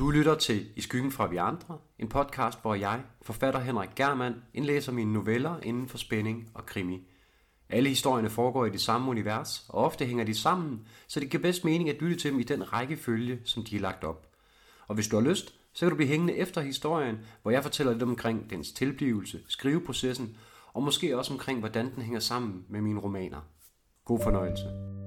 Du lytter til I skyggen fra vi andre, en podcast, hvor jeg, forfatter Henrik Germand, indlæser mine noveller inden for spænding og krimi. Alle historierne foregår i det samme univers, og ofte hænger de sammen, så det giver bedst mening at lytte til dem i den rækkefølge, som de er lagt op. Og hvis du har lyst, så kan du blive hængende efter historien, hvor jeg fortæller lidt omkring dens tilblivelse, skriveprocessen, og måske også omkring, hvordan den hænger sammen med mine romaner. God fornøjelse.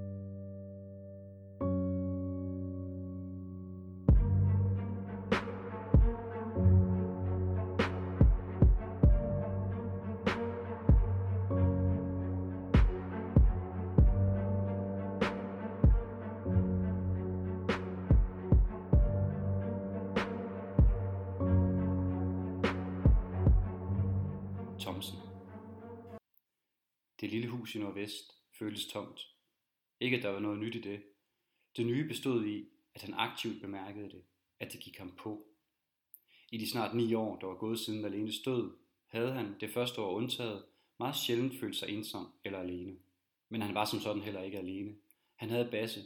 Lille hus i nordvest føltes tomt. Ikke at der var noget nyt i det. Det nye bestod i, at han aktivt bemærkede det, at det gik ham på. I de snart ni år, der var gået siden Malenes død, havde han, det første år undtaget, meget sjældent følt sig ensom eller alene. Men han var som sådan heller ikke alene. Han havde Basse,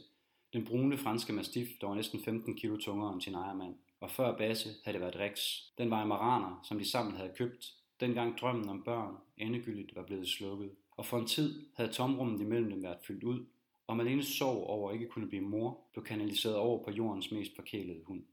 den brune franske mastiff, der var næsten 15 kilo tungere end sin ejermand. Og før Basse havde det været Rex, den Weimaraner, som de sammen havde købt, dengang drømmen om børn endegyldigt var blevet slukket. Og for en tid havde tomrummet imellem dem været fyldt ud, og Malenes sorg over at ikke kunne blive mor blev kanaliseret over på jordens mest forkælede hund.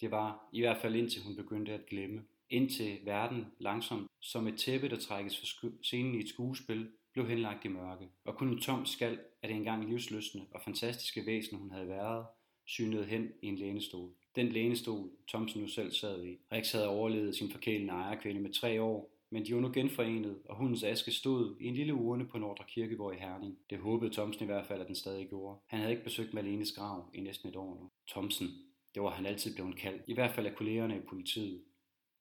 Det var i hvert fald indtil hun begyndte at glemme. Indtil verden langsomt, som et tæppe, der trækkes for scenen i et skuespil, blev henlagt i mørke, og kun en tom skal af det engang livsløsende og fantastiske væsen, hun havde været, synede hen i en lænestol. Den lænestol, Thomsen nu selv sad i. Rex havde overlevet sin forkælende ejerkvinde med tre år, men de var nu genforenet, og hundens aske stod i en lille urne på Nordre Kirkegård i Herning. Det håbede Thomsen i hvert fald, at den stadig gjorde. Han havde ikke besøgt Malenes grav i næsten et år nu. Thomsen, det var han altid blevet kaldt, i hvert fald af kollegerne i politiet.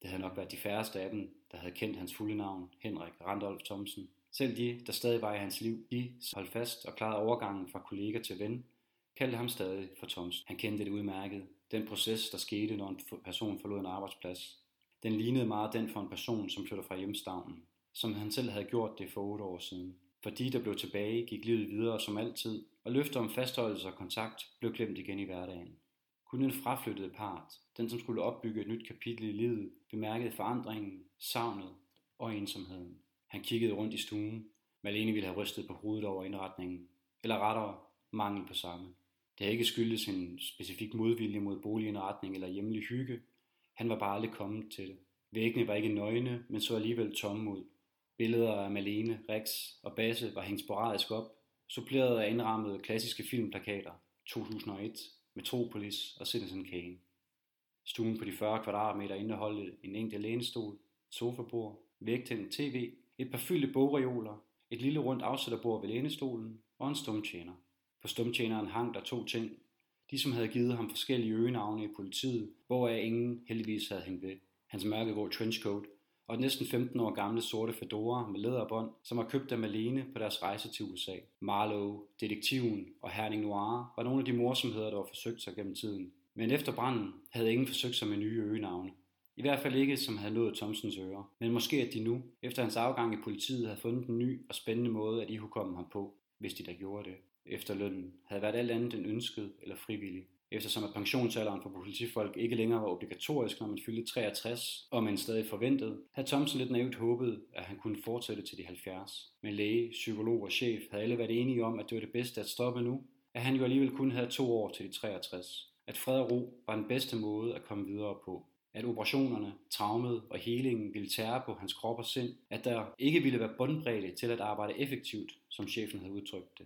Det havde nok været de færreste af dem, der havde kendt hans fulde navn, Henrik Randolph Thomsen. Selv de, der stadig var i hans liv, de holdt fast og klarede overgangen fra kollega til ven, kaldte ham stadig for Thomsen. Han kendte det udmærket. Den proces, der skete, når en person forlod en arbejdsplads. Den lignede meget den for en person, som flytter fra hjemstavnen, som han selv havde gjort det for otte år siden. For de, der blev tilbage, gik livet videre som altid, og løfter om fastholdelse og kontakt blev glemt igen i hverdagen. Kun den fraflyttede part, den som skulle opbygge et nyt kapitel i livet, bemærkede forandringen, savnet og ensomheden. Han kiggede rundt i stuen. Malene ville have rystet på hovedet over indretningen, eller rettere mangel på samme. Det havde ikke skyldtes en specifik modvilje mod boligindretning eller hjemlig hygge, han var bare aldrig kommet til det. Væggene var ikke nøgne, men så alligevel tomme ud. Billeder af Malene, Rex og Basse var hængt sporadisk op, suppleret af indrammede klassiske filmplakater 2001, Metropolis og Citizen Kane. Stuen på de 40 kvadratmeter indeholdte en enkelt lænestol, sofabord, vægtændt tv, et par fyldte bogreoler, et lille rundt afsætterbord ved lænestolen og en stumtjener. På stumtjeneren hang der to ting, de som havde givet ham forskellige øgenavne i politiet, hvoraf ingen heldigvis havde hængt ved. Hans mørkegrå trenchcoat og den næsten 15 år gamle sorte fedora med læderbånd, som var købt af Malene på deres rejse til USA. Marlowe, Detektiven og Herning Noir var nogle af de morsomheder, der var forsøgt sig gennem tiden. Men efter branden havde ingen forsøgt sig med nye øgenavne. I hvert fald ikke, som havde nået Thomsens ører. Men måske at de nu, efter hans afgang i politiet, havde fundet en ny og spændende måde at ihukomme ham på, hvis de da gjorde det efterlønnen havde været alt andet end ønsket eller frivillig. Eftersom at pensionsalderen for politifolk ikke længere var obligatorisk, når man fyldte 63, og man stadig forventet, havde Thomsen lidt naivt håbet, at han kunne fortsætte til de 70. Men læge, psykolog og chef havde alle været enige om, at det var det bedste at stoppe nu, at han jo alligevel kun havde to år til de 63. At fred og ro var den bedste måde at komme videre på. At operationerne, traumet og helingen ville tære på hans krop og sind. At der ikke ville være bundbredde til at arbejde effektivt, som chefen havde udtrykt det.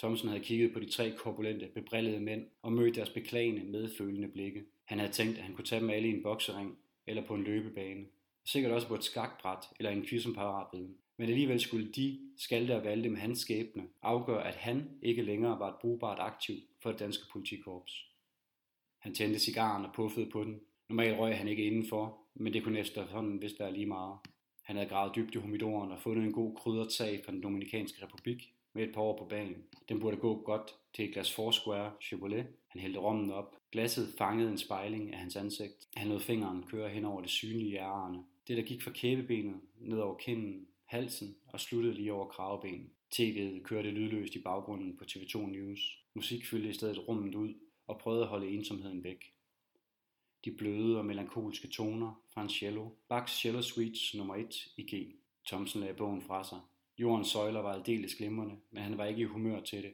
Thomsen havde kigget på de tre korpulente, bebrillede mænd og mødt deres beklagende, medfølende blikke. Han havde tænkt, at han kunne tage dem alle i en boksering eller på en løbebane. Sikkert også på et skakbræt eller en quiz. Men alligevel skulle de, skalte og valgte med hans skæbne, afgøre, at han ikke længere var et brugbart aktiv for det danske politikorps. Han tændte cigaren og puffede på den. Normalt røg han ikke indenfor, men det kunne efterhånden vist være lige meget. Han havde gravet dybt i humidoren og fundet en god kryddertag fra den Dominikanske Republik, med et par år på banen. Den burde gå godt til et glas Foursquare Chevrolet. Han hældte rommen op. Glasset fangede en spejling af hans ansigt. Han lod fingeren køre hen over det synlige ærerne. Det, der gik fra kæbebenet, ned over kinden, halsen og sluttede lige over kravebenet. TV'et kørte lydløst i baggrunden på TV2 News. Musik fyldte i stedet rummet ud og prøvede at holde ensomheden væk. de bløde og melankolske toner fra en cello, Bachs Cello Suites nummer 1 i G. Thomsen lagde bogen fra sig. Jordens søjler var aldeles glimrende, men han var ikke i humør til det.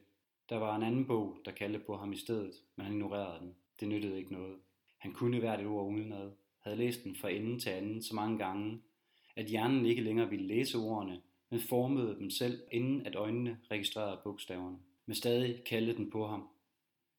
Der var en anden bog, der kaldte på ham i stedet, men han ignorerede den. Det nyttede ikke noget. Han kunne hvert et ord udenad, havde læst den fra ende til anden så mange gange, at hjernen ikke længere ville læse ordene, men formede dem selv, inden at øjnene registrerede bogstaverne. Men stadig kaldte den på ham.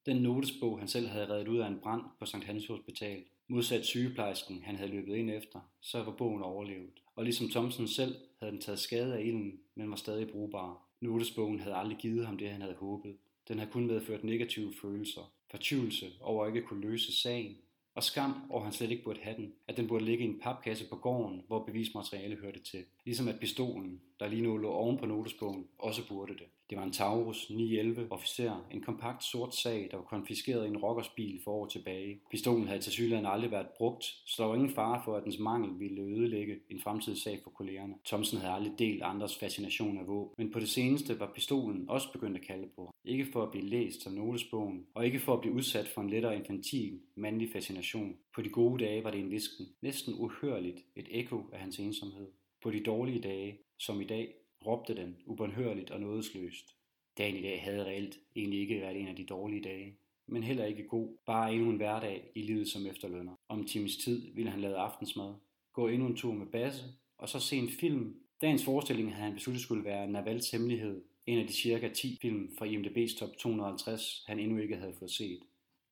Den notesbog, han selv havde reddet ud af en brand på Sankt Hans Hospital, modsat sygeplejersken, han havde løbet ind efter, så var bogen overlevet. Og ligesom Thomsen selv havde den taget skade af ilden, men var stadig brugbar. Notesbogen havde aldrig givet ham det, han havde håbet. Den havde kun medført negative følelser. Fortvivlelse over ikke kunne løse sagen, og skam over han slet ikke burde have den, at den burde ligge i en papkasse på gården, hvor bevismateriale hørte til. Ligesom at pistolen, der lige nu lå oven på notesbogen, også burde det. Det var en Taurus 911 officer, en kompakt sort sag, der var konfiskeret i en rockersbil for år tilbage. Pistolen havde til synligheden aldrig været brugt, så der var ingen fare for, at dens mangel ville ødelægge en fremtidig sag for kollegerne. Thomsen havde aldrig delt andres fascination af våben, men på det seneste var pistolen også begyndt at kalde på. Ikke for at blive læst som notesbogen, og ikke for at blive udsat for en lettere infantil mandlig fascination. På de gode dage var det en visken, næsten uhørligt et ekko af hans ensomhed. På de dårlige dage, som i dag, råbte den, ubønhørligt og nådesløst. Dagen i dag havde reelt egentlig ikke været en af de dårlige dage, men heller ikke god, bare endnu en hverdag i livet som efterlønner. Om times tid ville han lave aftensmad, gå endnu en tur med Basse, og så se en film. Dagens forestilling havde han besluttet skulle være Navals Hemmelighed, en af de cirka 10 film fra IMDb's top 250, han endnu ikke havde fået set.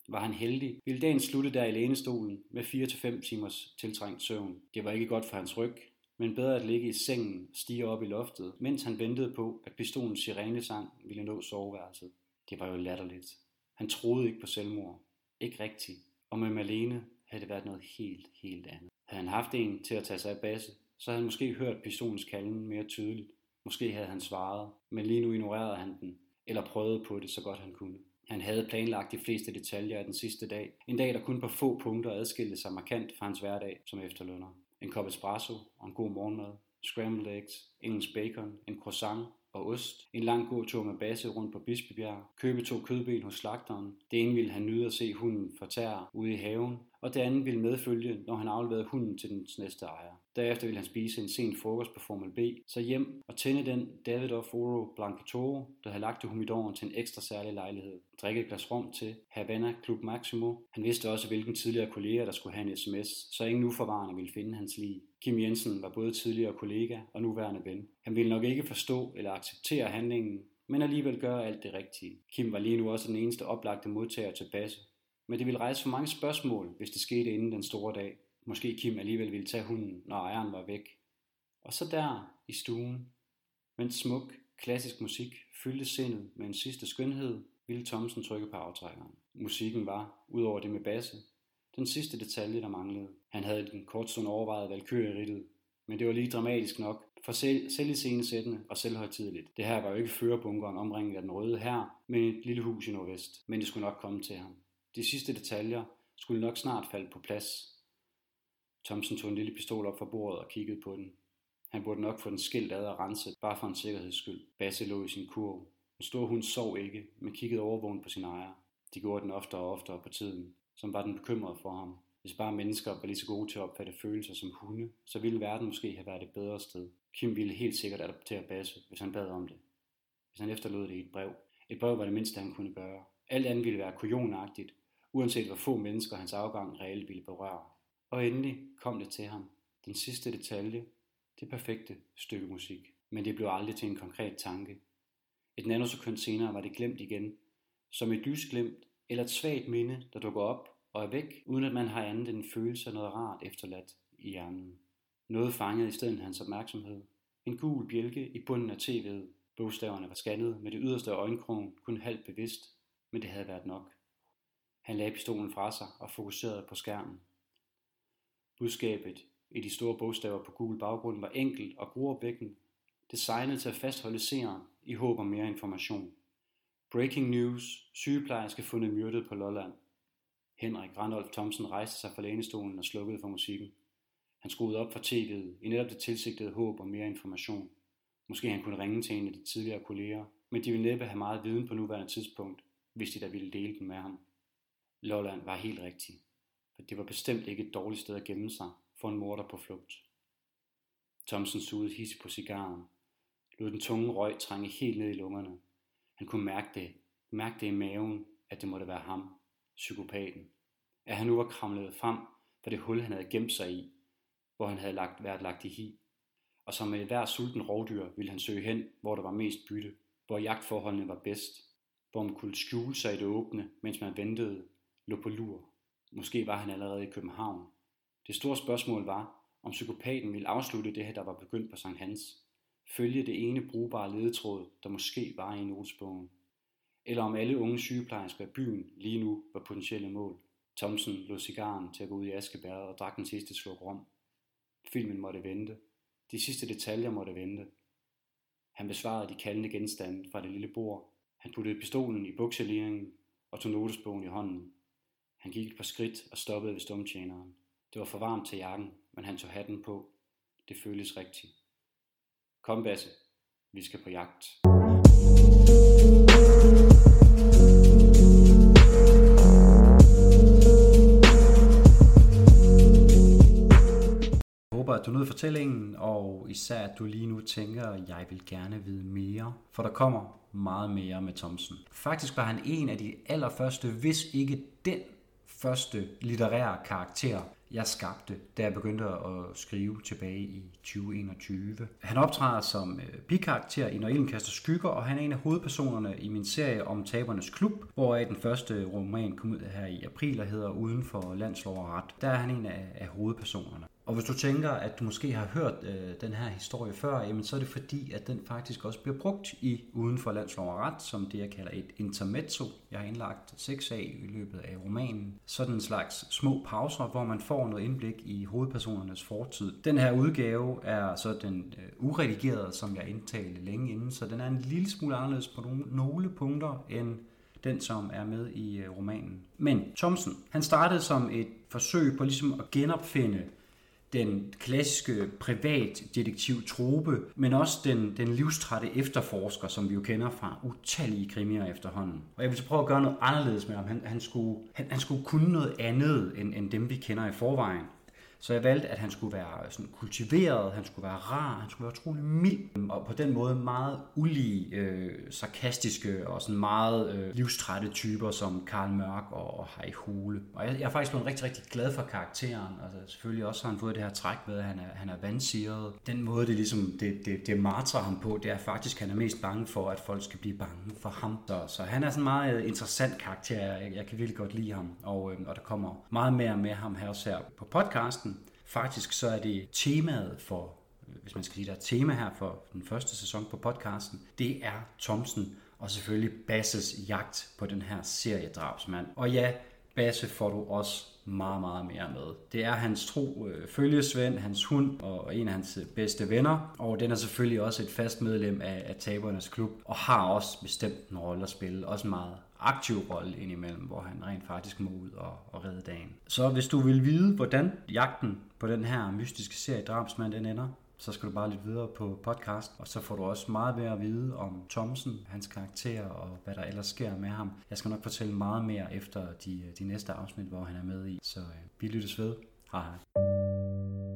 Var han heldig, ville dagen slutte der i lænestolen med 4-5 timers tiltrængt søvn. Det var ikke godt for hans ryg, men bedre at ligge i sengen og stige op i loftet, mens han ventede på, at pistolens sirenesang ville nå soveværelset. Det var jo latterligt. Han troede ikke på selvmord. Ikke rigtigt. Og med Malene havde det været noget helt, helt andet. Havde han haft en til at tage sig af basse, så havde han måske hørt pistolens kalden mere tydeligt. Måske havde han svaret, men lige nu ignorerede han den, eller prøvede på det så godt han kunne. Han havde planlagt de fleste detaljer af den sidste dag. En dag, der kun på få punkter adskilte sig markant fra hans hverdag som efterlønner en kop espresso og en god morgenmad, scrambled eggs, engelsk bacon, en croissant og ost, en lang gåtur med base rundt på Bispebjerg, købe to kødben hos slagteren. Det ene ville han nyde at se hunden fortære ude i haven, og det andet ville medfølge, når han afleverede hunden til dens næste ejer. Derefter ville han spise en sen frokost på Formel B, så hjem og tænde den David of Oro Blancatoro, der havde lagt humidoren til en ekstra særlig lejlighed. Drikke et glas rom til Havana Club Maximo. Han vidste også, hvilken tidligere kollega, der skulle have en sms, så ingen uforvarende ville finde hans lig. Kim Jensen var både tidligere kollega og nuværende ven. Han ville nok ikke forstå eller acceptere handlingen, men alligevel gøre alt det rigtige. Kim var lige nu også den eneste oplagte modtager til Basse, men det ville rejse for mange spørgsmål, hvis det skete inden den store dag. Måske Kim alligevel ville tage hunden, når ejeren var væk. Og så der, i stuen, mens smuk, klassisk musik fyldte sindet med en sidste skønhed, ville Thomsen trykke på aftrækkeren. Musikken var, udover det med basse, den sidste detalje, der manglede. Han havde den kort stund overvejet valkyrie men det var lige dramatisk nok, for selv, selv i scenesættende og selvhøjtideligt. Det her var jo ikke førerbunkeren omringet af den røde her, men et lille hus i nordvest, men det skulle nok komme til ham. De sidste detaljer skulle nok snart falde på plads. Thompson tog en lille pistol op fra bordet og kiggede på den. Han burde nok få den skilt ad og renset, bare for en sikkerheds skyld. Basse lå i sin kurv. Den store hund sov ikke, men kiggede overvågen på sin ejer. De gjorde den oftere og oftere på tiden, som var den bekymret for ham. Hvis bare mennesker var lige så gode til at opfatte følelser som hunde, så ville verden måske have været et bedre sted. Kim ville helt sikkert adoptere Basse, hvis han bad om det. Hvis han efterlod det i et brev. Et brev var det mindste, han kunne gøre. Alt andet ville være kujonagtigt, uanset hvor få mennesker hans afgang reelt ville berøre. Og endelig kom det til ham. Den sidste detalje, det perfekte stykke musik. Men det blev aldrig til en konkret tanke. Et nanosekund senere var det glemt igen, som et lysglimt eller et svagt minde, der dukker op og er væk, uden at man har andet end en følelse af noget rart efterladt i hjernen. Noget fangede i stedet hans opmærksomhed. En gul bjælke i bunden af tv'et. Bogstaverne var scannet med det yderste øjenkrogen, kun halvt bevidst, men det havde været nok. Han lagde pistolen fra sig og fokuserede på skærmen. Budskabet i de store bogstaver på gul baggrund var enkelt og gruopvækkende, designet til at fastholde seeren i håb om mere information. Breaking news. Sygeplejerske fundet myrdet på Lolland. Henrik Randolph Thomsen rejste sig fra lænestolen og slukkede for musikken. Han skruede op for tv'et i netop det tilsigtede håb om mere information. Måske han kunne ringe til en af de tidligere kolleger, men de ville næppe have meget viden på nuværende tidspunkt, hvis de da ville dele den med ham. Lolland var helt rigtig for det var bestemt ikke et dårligt sted at gemme sig for en morder på flugt. Thomsen sugede his på cigaren, lod den tunge røg trænge helt ned i lungerne. Han kunne mærke det, mærke det i maven, at det måtte være ham, psykopaten. At han nu var kramlet frem fra det hul, han havde gemt sig i, hvor han havde lagt, været lagt i hi. Og som med hver sulten rovdyr ville han søge hen, hvor der var mest bytte, hvor jagtforholdene var bedst, hvor man kunne skjule sig i det åbne, mens man ventede, lå på lur. Måske var han allerede i København. Det store spørgsmål var, om psykopaten ville afslutte det her, der var begyndt på Sankt Hans. Følge det ene brugbare ledetråd, der måske var i notesbogen. Eller om alle unge sygeplejersker i byen lige nu var potentielle mål. Thomsen lå cigaren til at gå ud i askebæret og drak den sidste sluk rom. Filmen måtte vente. De sidste detaljer måtte vente. Han besvarede de kaldende genstande fra det lille bord. Han puttede pistolen i bukseleringen og tog notesbogen i hånden. Han gik et par skridt og stoppede ved stumtjeneren. Det var for varmt til jakken, men han tog hatten på. Det føltes rigtigt. Kom, Basse. Vi skal på jagt. Jeg håber, at du nød fortællingen, og især at du lige nu tænker, at jeg vil gerne vide mere, for der kommer meget mere med Thomsen. Faktisk var han en af de allerførste, hvis ikke den første litterære karakter, jeg skabte, da jeg begyndte at skrive tilbage i 2021. Han optræder som øh, bikarakter i Når Ilden kaster skygger, og han er en af hovedpersonerne i min serie om Tabernes Klub, hvor den første roman kom ud her i april og hedder Uden for landslov og ret. Der er han en af, af hovedpersonerne. Og hvis du tænker, at du måske har hørt øh, den her historie før, jamen så er det fordi, at den faktisk også bliver brugt i Uden for landslov og ret, som det jeg kalder et intermezzo. Jeg har indlagt seks af i løbet af romanen. Sådan en slags små pauser, hvor man får noget indblik i hovedpersonernes fortid. Den her udgave er så den øh, uredigerede, som jeg indtalte længe inden, så den er en lille smule anderledes på nogle, nogle punkter end den, som er med i øh, romanen. Men Thomsen, han startede som et forsøg på ligesom at genopfinde den klassiske privatdetektiv trope, men også den, den livstrætte efterforsker, som vi jo kender fra utallige krimier efterhånden. Og jeg vil så prøve at gøre noget anderledes med ham. Han, han, skulle, han, han skulle kunne noget andet, end, end dem vi kender i forvejen. Så jeg valgte, at han skulle være sådan kultiveret, han skulle være rar, han skulle være utrolig mild, og på den måde meget ulige, øh, sarkastiske og sådan meget øh, livstrætte typer som Karl Mørk og, og Harry Hole. Og jeg, jeg er faktisk blevet rigtig, rigtig glad for karakteren. Altså selvfølgelig også har han fået det her træk ved, at han er, han er vandsiret. Den måde, det ligesom, det, det, det martrer ham på, det er faktisk, at han er mest bange for, at folk skal blive bange for ham. Så, så han er sådan en meget øh, interessant karakter. Jeg, jeg kan virkelig godt lide ham, og, øh, og der kommer meget mere med ham her også her på podcasten. Faktisk så er det temaet for, hvis man skal sige, der er tema her for den første sæson på podcasten, det er Thomsen og selvfølgelig Basses jagt på den her seriedrabsmand. Og ja, Basse får du også meget, meget mere med. Det er hans tro øh, følgesvend, hans hund og en af hans øh, bedste venner. Og den er selvfølgelig også et fast medlem af, af Tabernes Klub, og har også bestemt en rolle at spille. Også en meget aktiv rolle indimellem, hvor han rent faktisk må ud og, og redde dagen. Så hvis du vil vide, hvordan jagten på den her mystiske serie Drabsmand den ender, så skal du bare lidt videre på podcast, og så får du også meget mere at vide om Thomsen, hans karakter og hvad der ellers sker med ham. Jeg skal nok fortælle meget mere efter de, de næste afsnit, hvor han er med i. Så øh, vi lyttes ved. Hej hej.